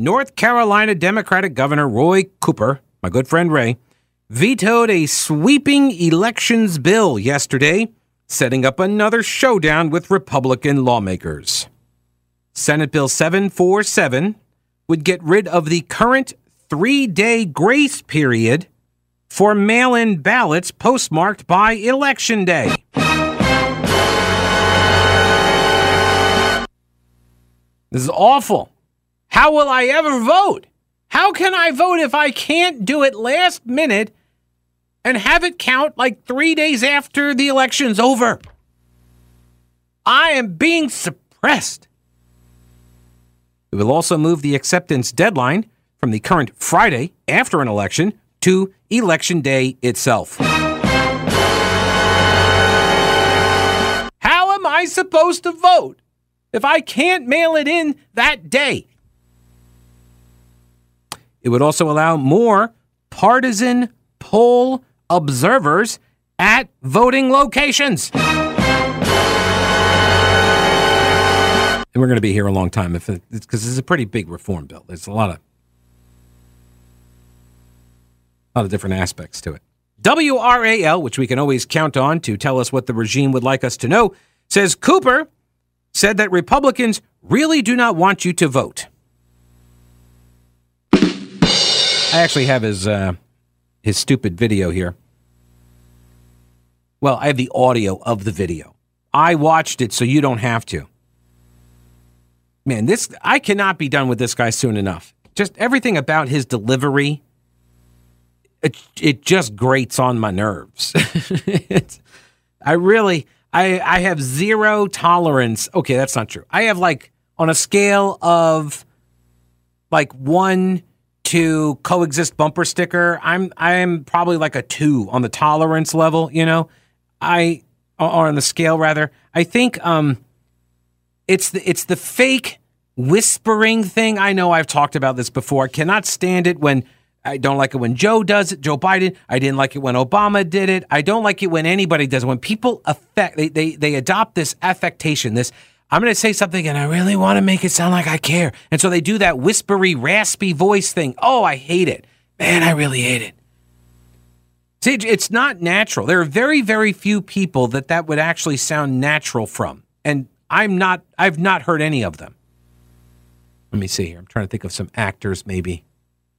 North Carolina Democratic Governor Roy Cooper, my good friend Ray, vetoed a sweeping elections bill yesterday, setting up another showdown with Republican lawmakers. Senate Bill 747 would get rid of the current three day grace period for mail in ballots postmarked by Election Day. This is awful. How will I ever vote? How can I vote if I can't do it last minute and have it count like three days after the election's over? I am being suppressed. It will also move the acceptance deadline from the current Friday after an election to election day itself. How am I supposed to vote if I can't mail it in that day? It would also allow more partisan poll observers at voting locations. And we're going to be here a long time if because it's a pretty big reform bill. There's a lot of a lot of different aspects to it. WRAL, which we can always count on to tell us what the regime would like us to know, says Cooper said that Republicans really do not want you to vote. I actually have his uh, his stupid video here. Well, I have the audio of the video. I watched it, so you don't have to. Man, this I cannot be done with this guy soon enough. Just everything about his delivery, it it just grates on my nerves. I really, I I have zero tolerance. Okay, that's not true. I have like on a scale of like one to coexist bumper sticker. I'm I'm probably like a two on the tolerance level. You know, I or on the scale rather. I think um, it's the it's the fake whispering thing. I know I've talked about this before. I cannot stand it when I don't like it when Joe does it, Joe Biden. I didn't like it when Obama did it. I don't like it when anybody does it. When people affect they they, they adopt this affectation, this I'm going to say something and I really want to make it sound like I care. And so they do that whispery, raspy voice thing. Oh, I hate it. Man, I really hate it. See, it's not natural. There are very, very few people that that would actually sound natural from. And I'm not, I've not heard any of them. Let me see here. I'm trying to think of some actors, maybe.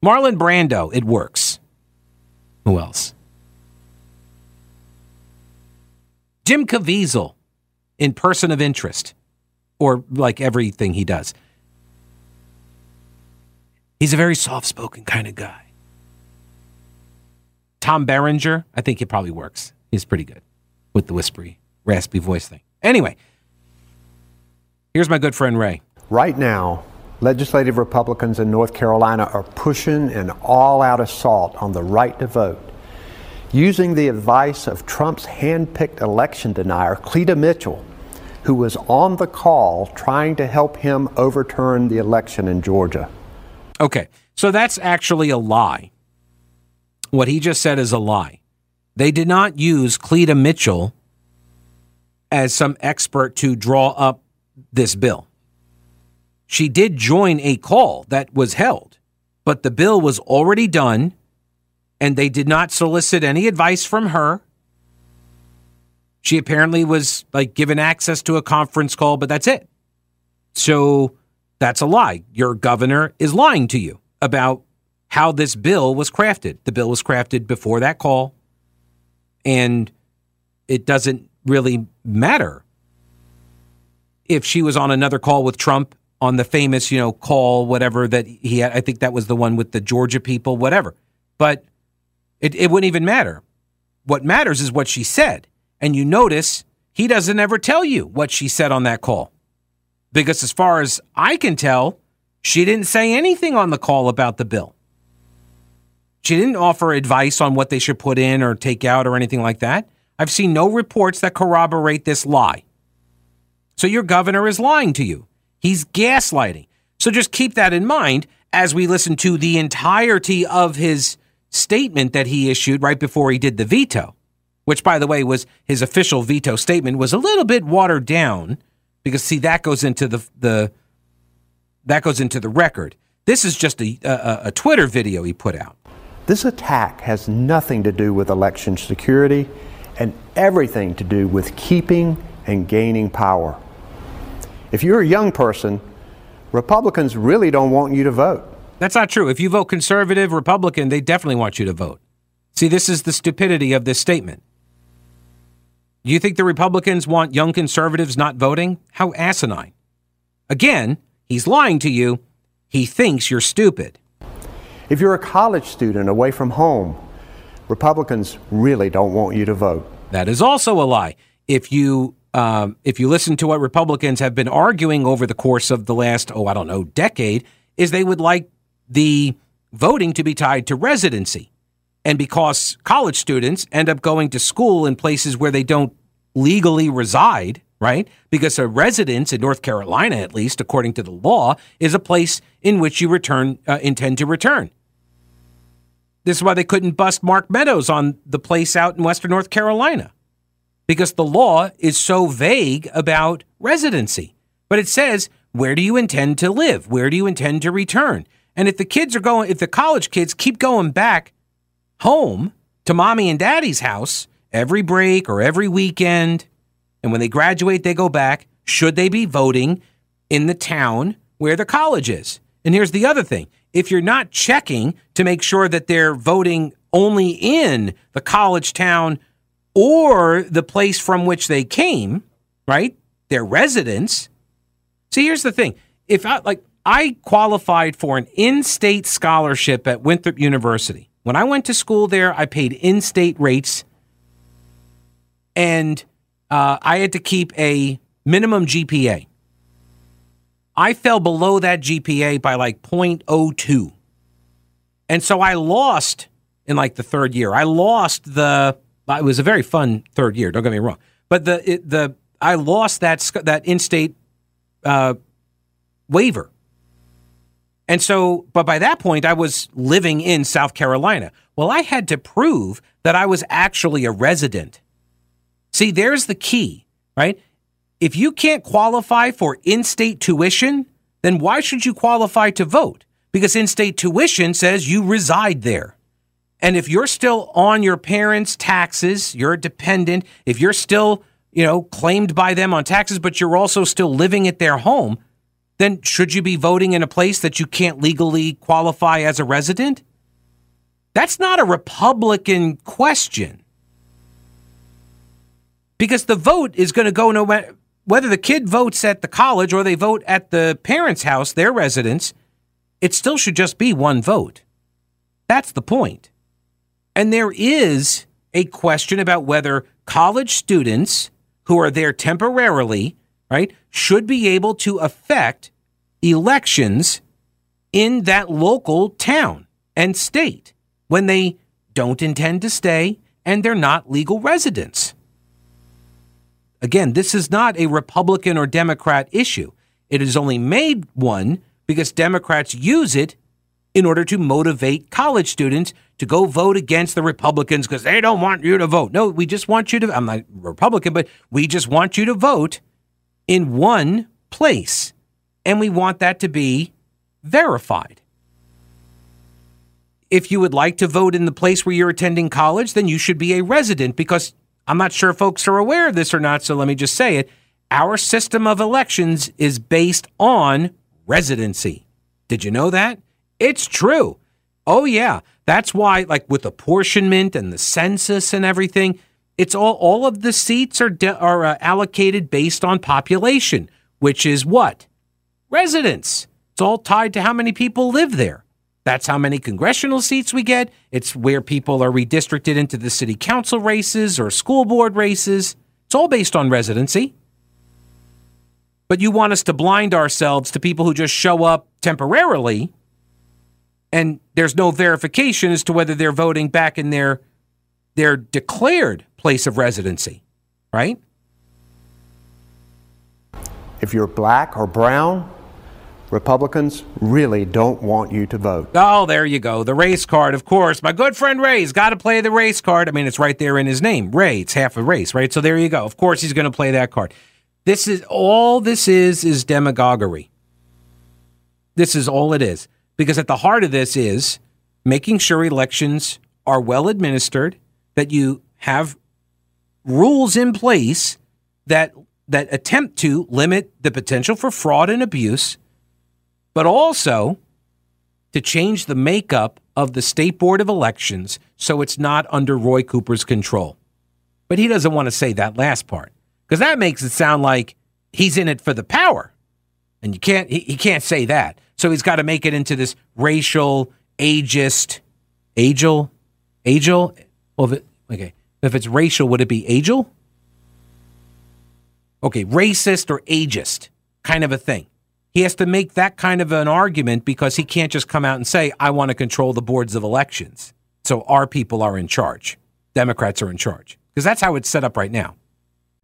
Marlon Brando, it works. Who else? Jim Caviezel in Person of Interest or like everything he does. He's a very soft spoken kind of guy. Tom Berenger, I think it probably works. He's pretty good with the whispery, raspy voice thing. Anyway, here's my good friend Ray. Right now, legislative Republicans in North Carolina are pushing an all out assault on the right to vote. Using the advice of Trump's hand picked election denier, Cleta Mitchell, who was on the call trying to help him overturn the election in Georgia. Okay, so that's actually a lie. What he just said is a lie. They did not use Cleta Mitchell as some expert to draw up this bill. She did join a call that was held, but the bill was already done, and they did not solicit any advice from her. She apparently was like given access to a conference call, but that's it. So that's a lie. Your governor is lying to you about how this bill was crafted. The bill was crafted before that call, and it doesn't really matter if she was on another call with Trump on the famous, you know, call, whatever that he had. I think that was the one with the Georgia people, whatever. But it, it wouldn't even matter. What matters is what she said. And you notice he doesn't ever tell you what she said on that call. Because as far as I can tell, She didn't say anything on the call about the bill. She didn't offer advice on what they should put in or take out or anything like that. I've seen no reports that corroborate this lie. So your governor is lying to you. He's gaslighting. So just keep that in mind as we listen to the entirety of his statement that he issued right before he did the veto, which, by the way, was his official veto statement, was a little bit watered down because, see, that goes into the, the that goes into the record. This is just a, a, a Twitter video he put out. This attack has nothing to do with election security and everything to do with keeping and gaining power. If you're a young person, Republicans really don't want you to vote. That's not true. If you vote conservative, Republican, they definitely want you to vote. See, this is the stupidity of this statement. Do you think the Republicans want young conservatives not voting? How asinine. Again, he's lying to you. He thinks you're stupid. If you're a college student away from home, Republicans really don't want you to vote. That is also a lie. If you um, if you listen to what Republicans have been arguing over the course of the last oh I don't know decade, is they would like the voting to be tied to residency, and because college students end up going to school in places where they don't legally reside, right? Because a residence in North Carolina, at least according to the law, is a place in which you return uh, intend to return. This is why they couldn't bust Mark Meadows on the place out in Western North Carolina because the law is so vague about residency. But it says, where do you intend to live? Where do you intend to return? And if the kids are going, if the college kids keep going back home to mommy and daddy's house every break or every weekend, and when they graduate, they go back, should they be voting in the town where the college is? And here's the other thing if you're not checking to make sure that they're voting only in the college town or the place from which they came, right? Their residence. See, here's the thing. If I like I qualified for an in-state scholarship at Winthrop University. When I went to school there, I paid in-state rates and uh, I had to keep a minimum GPA. I fell below that GPA by like 0.02. And so I lost in like the third year. I lost the it was a very fun third year, don't get me wrong. But the it, the I lost that that in-state uh, waiver. And so, but by that point, I was living in South Carolina. Well, I had to prove that I was actually a resident. See, there's the key, right? If you can't qualify for in state tuition, then why should you qualify to vote? Because in state tuition says you reside there. And if you're still on your parents' taxes, you're a dependent, if you're still, you know, claimed by them on taxes, but you're also still living at their home, then should you be voting in a place that you can't legally qualify as a resident? That's not a Republican question. Because the vote is going to go no matter whether the kid votes at the college or they vote at the parents' house, their residence, it still should just be one vote. That's the point. And there is a question about whether college students who are there temporarily, right, should be able to affect elections in that local town and state when they don't intend to stay and they're not legal residents. Again, this is not a Republican or Democrat issue. It is only made one because Democrats use it in order to motivate college students to go vote against the Republicans because they don't want you to vote. No, we just want you to, I'm not Republican, but we just want you to vote in one place. And we want that to be verified. If you would like to vote in the place where you're attending college, then you should be a resident because I'm not sure folks are aware of this or not, so let me just say it. Our system of elections is based on residency. Did you know that? It's true. Oh, yeah. That's why, like with apportionment and the census and everything, it's all, all of the seats are, de- are uh, allocated based on population, which is what? Residents. It's all tied to how many people live there. That's how many congressional seats we get. It's where people are redistricted into the city council races or school board races. It's all based on residency. But you want us to blind ourselves to people who just show up temporarily and there's no verification as to whether they're voting back in their their declared place of residency, right? If you're black or brown, Republicans really don't want you to vote. Oh, there you go. The race card, of course. My good friend Ray's got to play the race card. I mean, it's right there in his name. Ray, it's half a race, right? So there you go. Of course he's going to play that card. This is all this is is demagoguery. This is all it is. Because at the heart of this is making sure elections are well administered, that you have rules in place that that attempt to limit the potential for fraud and abuse, but also to change the makeup of the state board of elections so it's not under Roy Cooper's control. But he doesn't want to say that last part because that makes it sound like he's in it for the power. And you can't he, he can't say that. So he's got to make it into this racial, ageist, ageal, ageal. Well, okay, if it's racial, would it be ageal? Okay, racist or ageist kind of a thing. He has to make that kind of an argument because he can't just come out and say, I want to control the boards of elections. So our people are in charge. Democrats are in charge. Because that's how it's set up right now.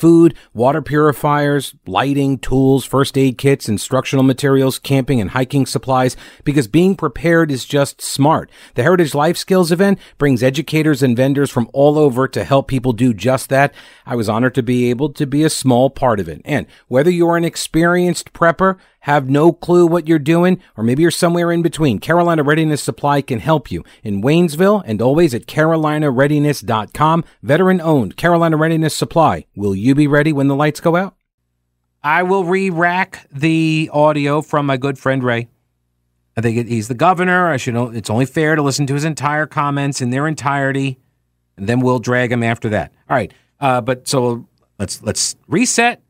food, water purifiers, lighting, tools, first aid kits, instructional materials, camping and hiking supplies, because being prepared is just smart. The Heritage Life Skills event brings educators and vendors from all over to help people do just that. I was honored to be able to be a small part of it. And whether you're an experienced prepper, have no clue what you're doing, or maybe you're somewhere in between, Carolina Readiness Supply can help you in Waynesville and always at carolinareadiness.com. Veteran owned Carolina Readiness Supply. Will you be ready when the lights go out? I will re rack the audio from my good friend Ray. I think he's the governor. I should know it's only fair to listen to his entire comments in their entirety, and then we'll drag him after that. All right. Uh, but so let's let's reset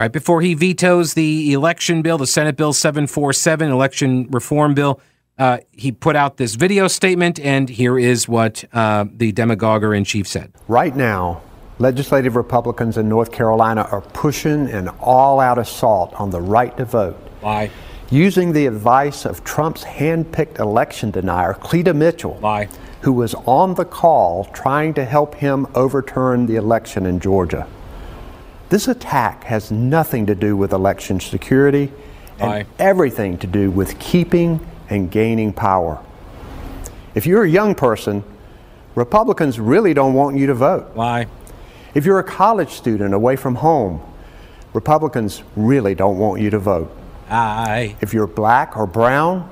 right before he vetoes the election bill, the Senate Bill 747, election reform bill. Uh, he put out this video statement, and here is what uh, the demagoguer in chief said. Right now, legislative Republicans in North Carolina are pushing an all out assault on the right to vote. Why? Using the advice of Trump's hand picked election denier, Cleta Mitchell. Why? Who was on the call trying to help him overturn the election in Georgia. This attack has nothing to do with election security and Aye. everything to do with keeping and gaining power. If you're a young person, Republicans really don't want you to vote. Why? If you're a college student away from home, Republicans really don't want you to vote. Aye. If you're black or brown,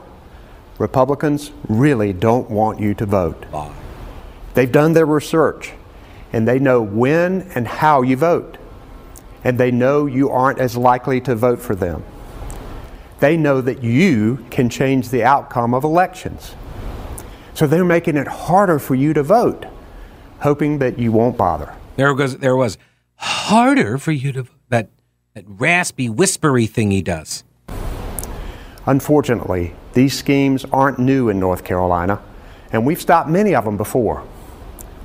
Republicans really don't want you to vote. Why? They've done their research and they know when and how you vote. And they know you aren't as likely to vote for them. They know that you can change the outcome of elections. So they're making it harder for you to vote, hoping that you won't bother. There was there was harder for you to that that raspy, whispery thing he does. Unfortunately, these schemes aren't new in North Carolina, and we've stopped many of them before.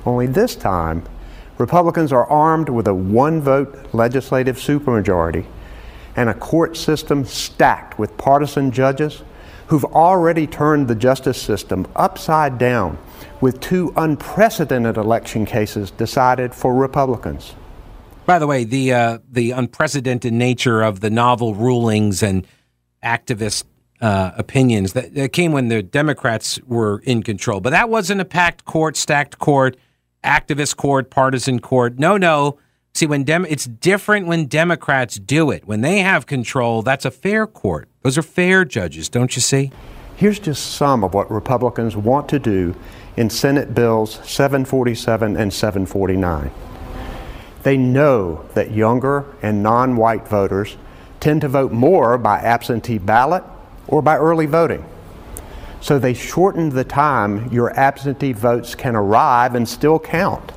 Only this time, Republicans are armed with a one vote legislative supermajority and a court system stacked with partisan judges who've already turned the justice system upside down with two unprecedented election cases decided for Republicans. By the way, the uh, the unprecedented nature of the novel rulings and activist uh, opinions that, that came when the Democrats were in control, but that wasn't a packed court, stacked court, activist court, partisan court. No, no. See, when Dem- it's different when Democrats do it. When they have control, that's a fair court. Those are fair judges, don't you see? Here's just some of what Republicans want to do in Senate Bills 747 and 749. They know that younger and non white voters tend to vote more by absentee ballot or by early voting. So they shortened the time your absentee votes can arrive and still count.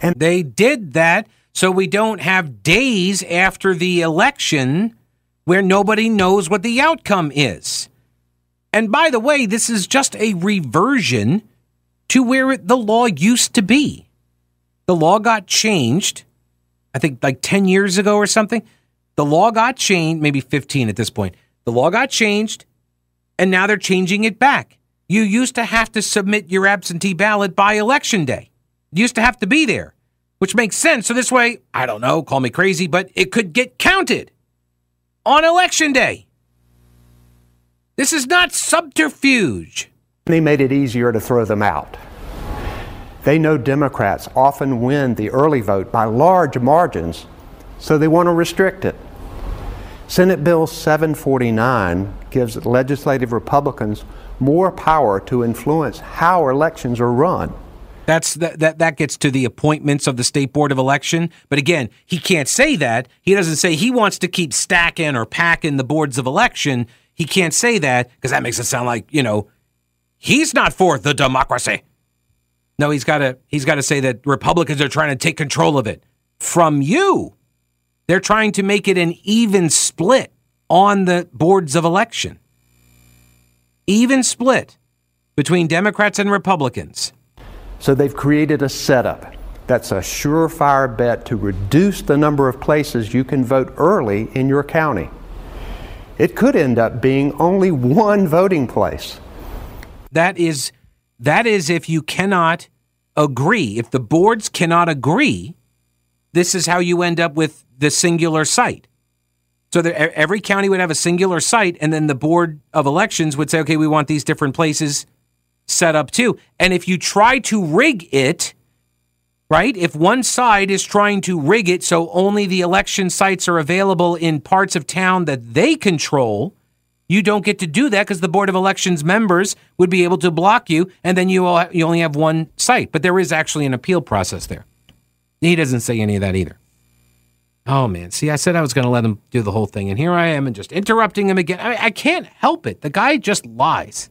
And they did that so we don't have days after the election where nobody knows what the outcome is. And by the way, this is just a reversion to where the law used to be. The law got changed, I think like 10 years ago or something. The law got changed, maybe 15 at this point. The law got changed, and now they're changing it back. You used to have to submit your absentee ballot by election day. You used to have to be there, which makes sense. So this way, I don't know, call me crazy, but it could get counted on election day. This is not subterfuge. They made it easier to throw them out. They know Democrats often win the early vote by large margins, so they want to restrict it. Senate Bill 749 gives legislative Republicans more power to influence how elections are run. That's that, that that gets to the appointments of the state board of election. But again, he can't say that. He doesn't say he wants to keep stacking or packing the boards of election. He can't say that because that makes it sound like, you know, he's not for the democracy. No, he's got to he's got to say that Republicans are trying to take control of it from you. They're trying to make it an even split on the boards of election. Even split between Democrats and Republicans. So they've created a setup that's a surefire bet to reduce the number of places you can vote early in your county it could end up being only one voting place. That is that is if you cannot agree. If the boards cannot agree, this is how you end up with the singular site. So that every county would have a singular site, and then the board of elections would say, "Okay, we want these different places set up too." And if you try to rig it, right? If one side is trying to rig it so only the election sites are available in parts of town that they control, you don't get to do that because the Board of Elections members would be able to block you, and then you, you only have one site. But there is actually an appeal process there. He doesn't say any of that either. Oh man, see, I said I was going to let him do the whole thing, and here I am and just interrupting him again. I, I can't help it. The guy just lies.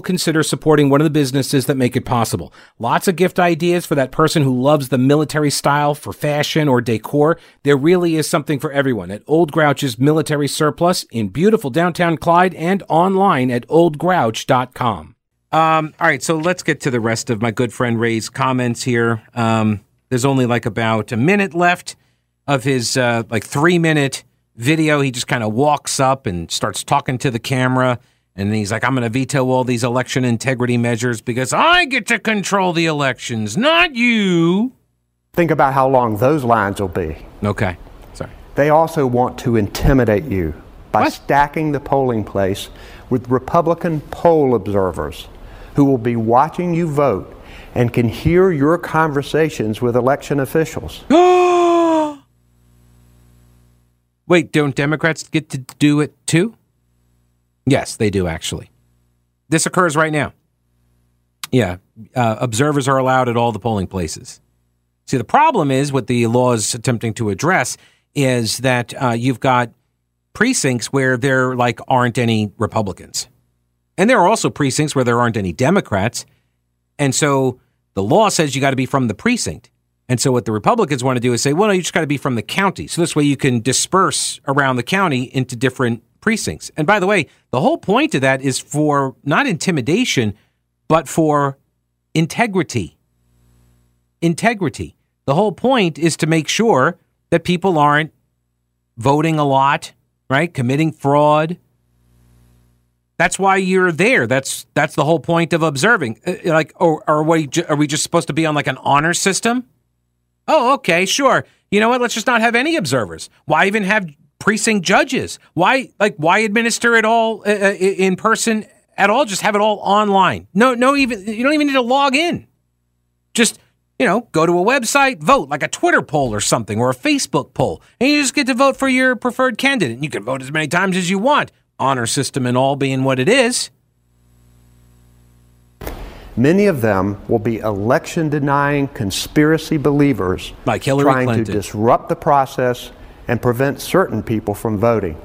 will consider supporting one of the businesses that make it possible. Lots of gift ideas for that person who loves the military style for fashion or decor. There really is something for everyone at Old Grouch's Military Surplus in beautiful downtown Clyde and online at oldgrouch.com. Um, all right, so let's get to the rest of my good friend Ray's comments here. Um, there's only like about a minute left of his uh, like three minute video. He just kind of walks up and starts talking to the camera and he's like, I'm going to veto all these election integrity measures because I get to control the elections, not you. Think about how long those lines will be. Okay. Sorry. They also want to intimidate you by what? stacking the polling place with Republican poll observers who will be watching you vote and can hear your conversations with election officials. Wait, don't Democrats get to do it too? Yes, they do actually. This occurs right now. Yeah, uh, observers are allowed at all the polling places. See, the problem is what the law is attempting to address is that uh, you've got precincts where there like aren't any Republicans, and there are also precincts where there aren't any Democrats, and so the law says you got to be from the precinct. And so what the Republicans want to do is say, well, no, you just got to be from the county. So this way you can disperse around the county into different precincts. And by the way, the whole point of that is for not intimidation, but for integrity. Integrity. The whole point is to make sure that people aren't voting a lot, right? Committing fraud. That's why you're there. That's that's the whole point of observing. Uh, like, or are we are we just supposed to be on like an honor system? Oh, okay, sure. You know what? Let's just not have any observers. Why even have precinct judges. Why like why administer it all uh, uh in person at all? Just have it all online. No, no, even you don't even need to log in. Just you know, go to a website, vote like a Twitter poll or something or a Facebook poll, and you just get to vote for your preferred candidate. And you can vote as many times as you want. Honor system and all being what it is. Many of them will be election denying conspiracy believers like Hillary trying Clinton. to disrupt the process and prevent certain people from voting.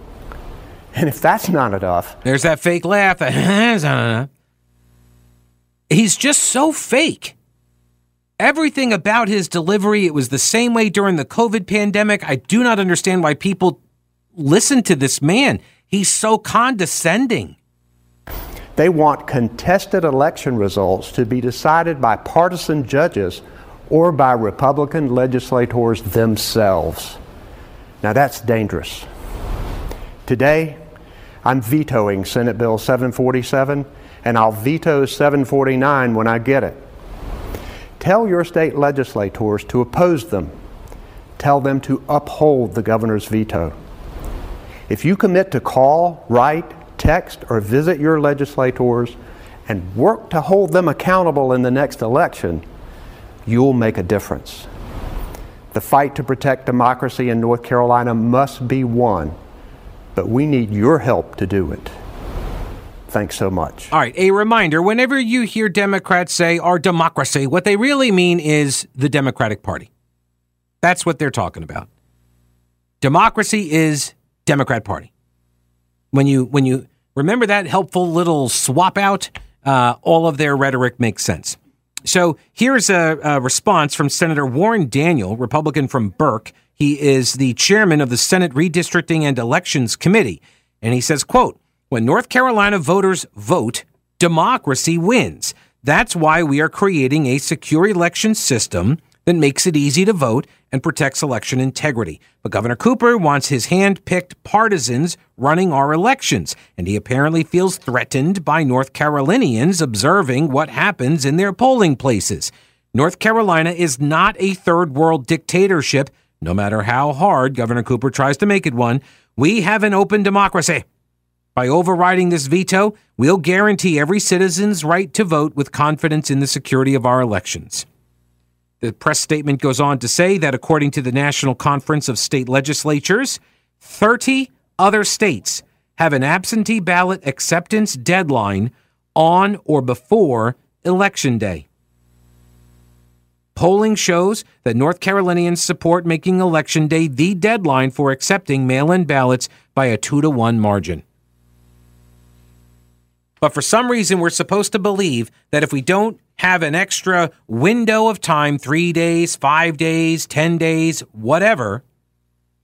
And if that's not enough, there's that fake laugh. He's just so fake. Everything about his delivery, it was the same way during the COVID pandemic. I do not understand why people listen to this man. He's so condescending. They want contested election results to be decided by partisan judges or by Republican legislators themselves. Now that's dangerous. Today, I'm vetoing Senate Bill 747, and I'll veto 749 when I get it. Tell your state legislators to oppose them. Tell them to uphold the governor's veto. If you commit to call, write, text, or visit your legislators and work to hold them accountable in the next election, you'll make a difference. The fight to protect democracy in North Carolina must be won, but we need your help to do it. Thanks so much. All right, a reminder whenever you hear Democrats say our democracy, what they really mean is the Democratic Party. That's what they're talking about. Democracy is Democrat Party. When you when you remember that helpful little swap out, uh, all of their rhetoric makes sense. So here's a, a response from Senator Warren Daniel, Republican from Burke. He is the chairman of the Senate Redistricting and Elections Committee, and he says, "quote When North Carolina voters vote, democracy wins. That's why we are creating a secure election system." That makes it easy to vote and protects election integrity. But Governor Cooper wants his hand picked partisans running our elections, and he apparently feels threatened by North Carolinians observing what happens in their polling places. North Carolina is not a third world dictatorship, no matter how hard Governor Cooper tries to make it one. We have an open democracy. By overriding this veto, we'll guarantee every citizen's right to vote with confidence in the security of our elections. The press statement goes on to say that according to the National Conference of State Legislatures, 30 other states have an absentee ballot acceptance deadline on or before Election Day. Polling shows that North Carolinians support making Election Day the deadline for accepting mail in ballots by a 2 to 1 margin. But for some reason, we're supposed to believe that if we don't have an extra window of time three days, five days, 10 days, whatever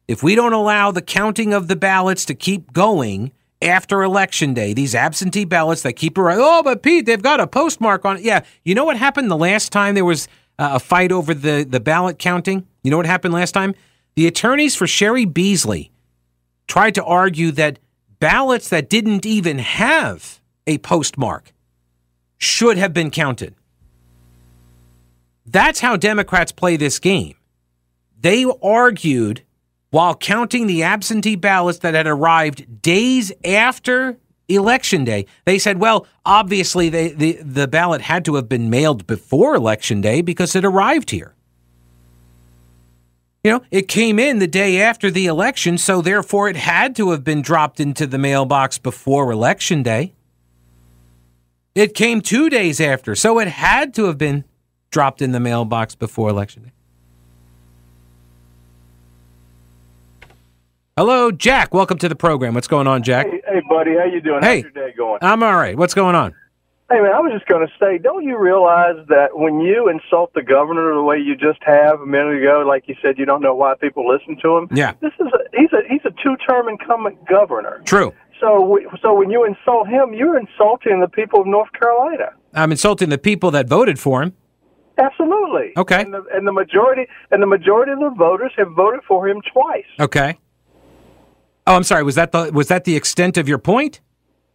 if we don't allow the counting of the ballots to keep going after election day, these absentee ballots that keep around, oh, but Pete, they've got a postmark on it. Yeah. You know what happened the last time there was uh, a fight over the, the ballot counting? You know what happened last time? The attorneys for Cheri Beasley tried to argue that ballots that didn't even have a postmark should have been counted. That's how Democrats play this game. They argued while counting the absentee ballots that had arrived days after election day. They said, well, obviously they, the, the ballot had to have been mailed before election day because it arrived here. You know, it came in the day after the election, so therefore it had to have been dropped into the mailbox before election day. It came two days after, so it had to have been dropped in the mailbox before election day. Hello, Jack. Welcome to the program. What's going on, Jack? Hey, hey buddy. How you doing? Hey, How's your day going? I'm all right. What's going on? Hey, man, I was just going to say, don't you realize that when you insult the governor the way you just have a minute ago, like you said, you don't know why people listen to him. Yeah. This is a he's a he's a two-term incumbent governor. True. So we, so when you insult him, you're insulting the people of North Carolina. I'm insulting the people that voted for him. Absolutely. Okay. And the, and the majority and the majority of the voters have voted for him twice. Okay. Oh, I'm sorry. Was that the was that the extent of your point?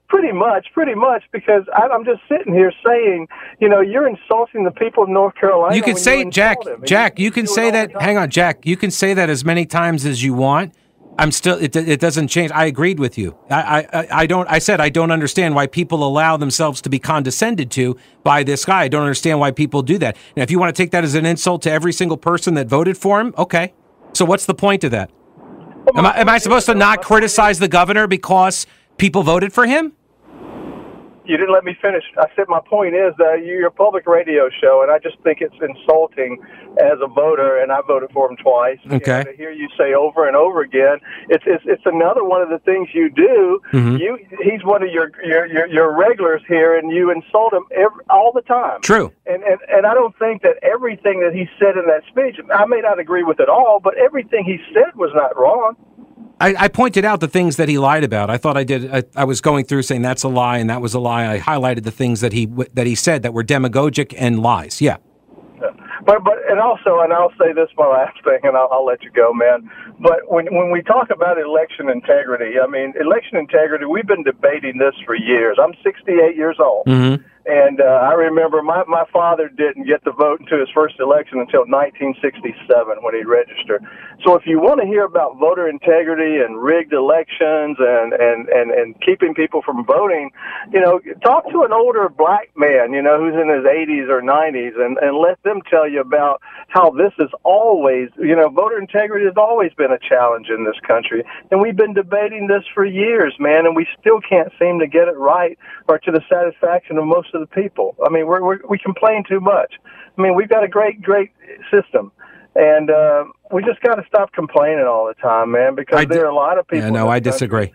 Pretty much, pretty much, because I, I'm just sitting here saying, you know, you're insulting the people of North Carolina. You can say, insult Jack. Jack, you, you can say that. Hang on, Jack. You can say that as many times as you want. I'm still. It, it doesn't change. I agreed with you. I, I I don't. I said I don't understand why people allow themselves to be condescended to by this guy. I don't understand why people do that. And if you want to take that as an insult to every single person that voted for him, okay. So what's the point of that? Am I, am I supposed to not criticize the governor because people voted for him? You didn't let me finish. I said my point is that you're a public radio show, and I just think it's insulting as a voter, and I voted for him twice. Okay. And to hear you say over and over again, it's it's, it's another one of the things you do. Mm-hmm. You he's one of your your your, your regulars here, and you insult him every, all the time. True. And, and and I don't think that everything that he said in that speech, I may not agree with it all, but everything he said was not wrong. I, I, pointed out the things that he lied about. I thought I did. I, I, was going through saying that's a lie and that was a lie. I highlighted the things that he that he said that were demagogic and lies. Yeah. But but and also, and I'll say this my last thing, and I'll, I'll let you go, man. But when when we talk about election integrity, I mean election integrity. We've been debating this for years. I'm 68 years old. Mm-hmm. And uh, I remember my, my father didn't get to vote into his first election until 1967 when he registered. So if you want to hear about voter integrity and rigged elections and, and, and, and keeping people from voting, you know, talk to an older black man, you know, who's in his 80s or 90s and, and let them tell you about how this is always, you know, voter integrity has always been a challenge in this country. And we've been debating this for years, man, and we still can't seem to get it right or to the satisfaction of most the people. I mean, we're, we're, we complain too much. I mean, we've got a great, great system. And uh, we just got to stop complaining all the time, man, because I there are a lot of people. Yeah, no, I disagree.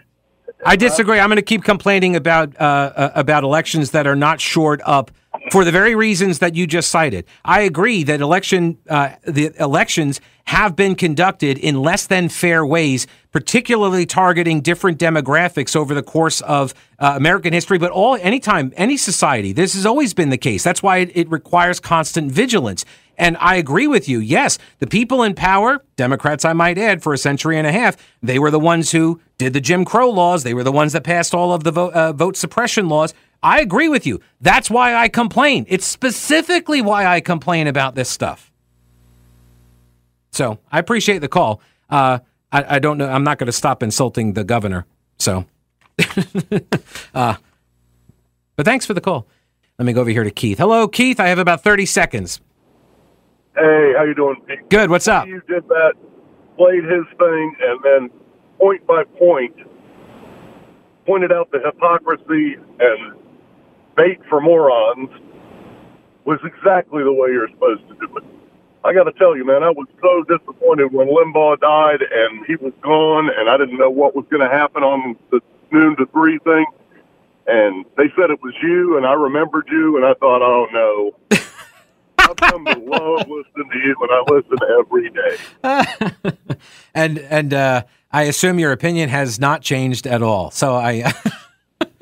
I disagree. I'm going to keep complaining about uh, uh, about elections that are not shored up for the very reasons that you just cited. I agree that election uh, the elections have been conducted in less than fair ways, particularly targeting different demographics over the course of uh, American history, but all anytime any society. This has always been the case. That's why it, it requires constant vigilance. And I agree with you. Yes, the people in power, Democrats, I might add, for a century and a half, they were the ones who did the Jim Crow laws. They were the ones that passed all of the vote, uh, vote suppression laws. I agree with you. That's why I complain. It's specifically why I complain about this stuff. So I appreciate the call. Uh, I, I, don't know. I'm not going to stop insulting the governor. So, uh, but thanks for the call. Let me go over here to Keith. Hello, Keith. I have about 30 seconds. Hey, how you doing? Good. What's up? You did that, played his thing, and then point by point pointed out the hypocrisy and bait for morons was exactly the way you're supposed to do it. I got to tell you, man, I was so disappointed when Limbaugh died and he was gone, and I didn't know what was going to happen on the noon to three thing. And they said it was you, and I remembered you, and I thought, oh no. I've come to love listening to you, and I listen every day. and and uh, I assume your opinion has not changed at all. So I.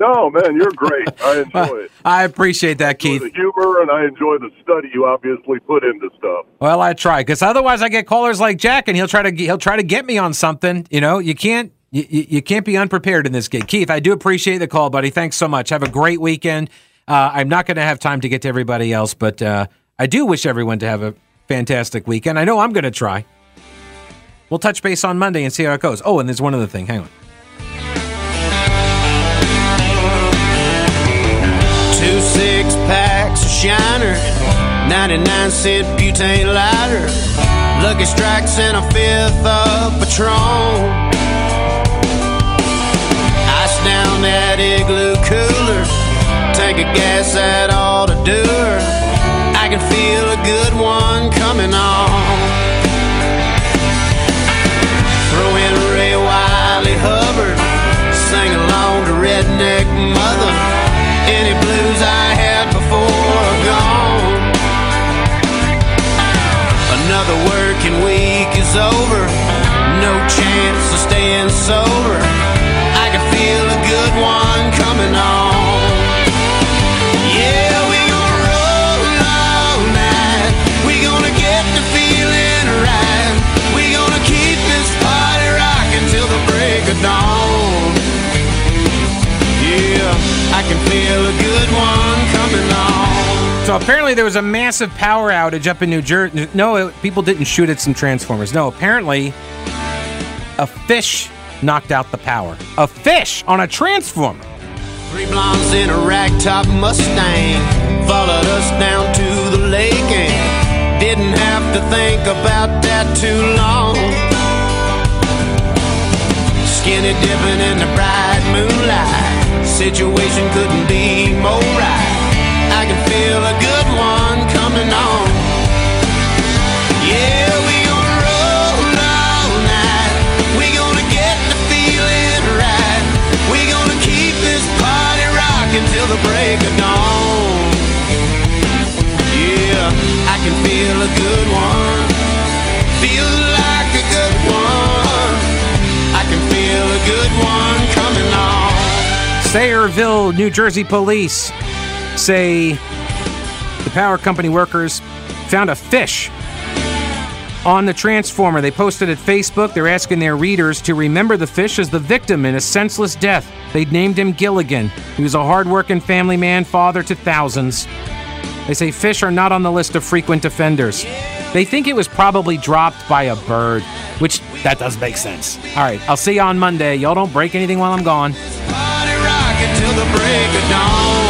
no, man, you're great. I enjoy it. I appreciate that, Keith. The humor, and I enjoy the study you obviously put into stuff. Well, I try because otherwise I get callers like Jack, and he'll try to he'll try to get me on something. You know, you can't you, you can't be unprepared in this gig. Keith, I do appreciate the call, buddy. Thanks so much. Have a great weekend. Uh, I'm not going to have time to get to everybody else, but uh, I do wish everyone to have a fantastic weekend. I know I'm going to try. We'll touch base on Monday and see how it goes. Oh, and there's one other thing. Hang on. Two six packs of Shiner, 99 cent butane lighter, Lucky Strikes, and a fifth of Patron. Ice down that igloo cooler tank of gas that ought to do her. I can feel a good one coming on. Throw in Ray Wylie Hubbard, sing along to Redneck Mother. Any blues I had before are gone. Another working week is over, no chance can feel a good one coming on. So apparently there was a massive power outage up in New Jersey. No, it, people didn't shoot at some transformers. No, apparently A fish knocked out the power. A fish on a transformer. Three blondes in a ragtop Mustang followed us down to the lake and didn't have to think about that too long. Skinny dipping in the bright moonlight, situation couldn't be more right. I can feel a good one coming on. Yeah, we gonna roll all night. We gonna get the feeling right. We gonna keep this party rocking till the break of dawn. Yeah, I can feel a good one. Feel like a good one. I can feel a good one. Sayreville, New Jersey police say the power company workers found a fish on the transformer. They posted at Facebook. They're asking their readers to remember the fish as the victim in a senseless death. They'd named him Gilligan. He was a hardworking family man, father to thousands. They say fish are not on the list of frequent offenders. They think it was probably dropped by a bird, which that does make sense. All right, I'll see you on Monday. Y'all don't break anything while I'm gone. Till the break of dawn.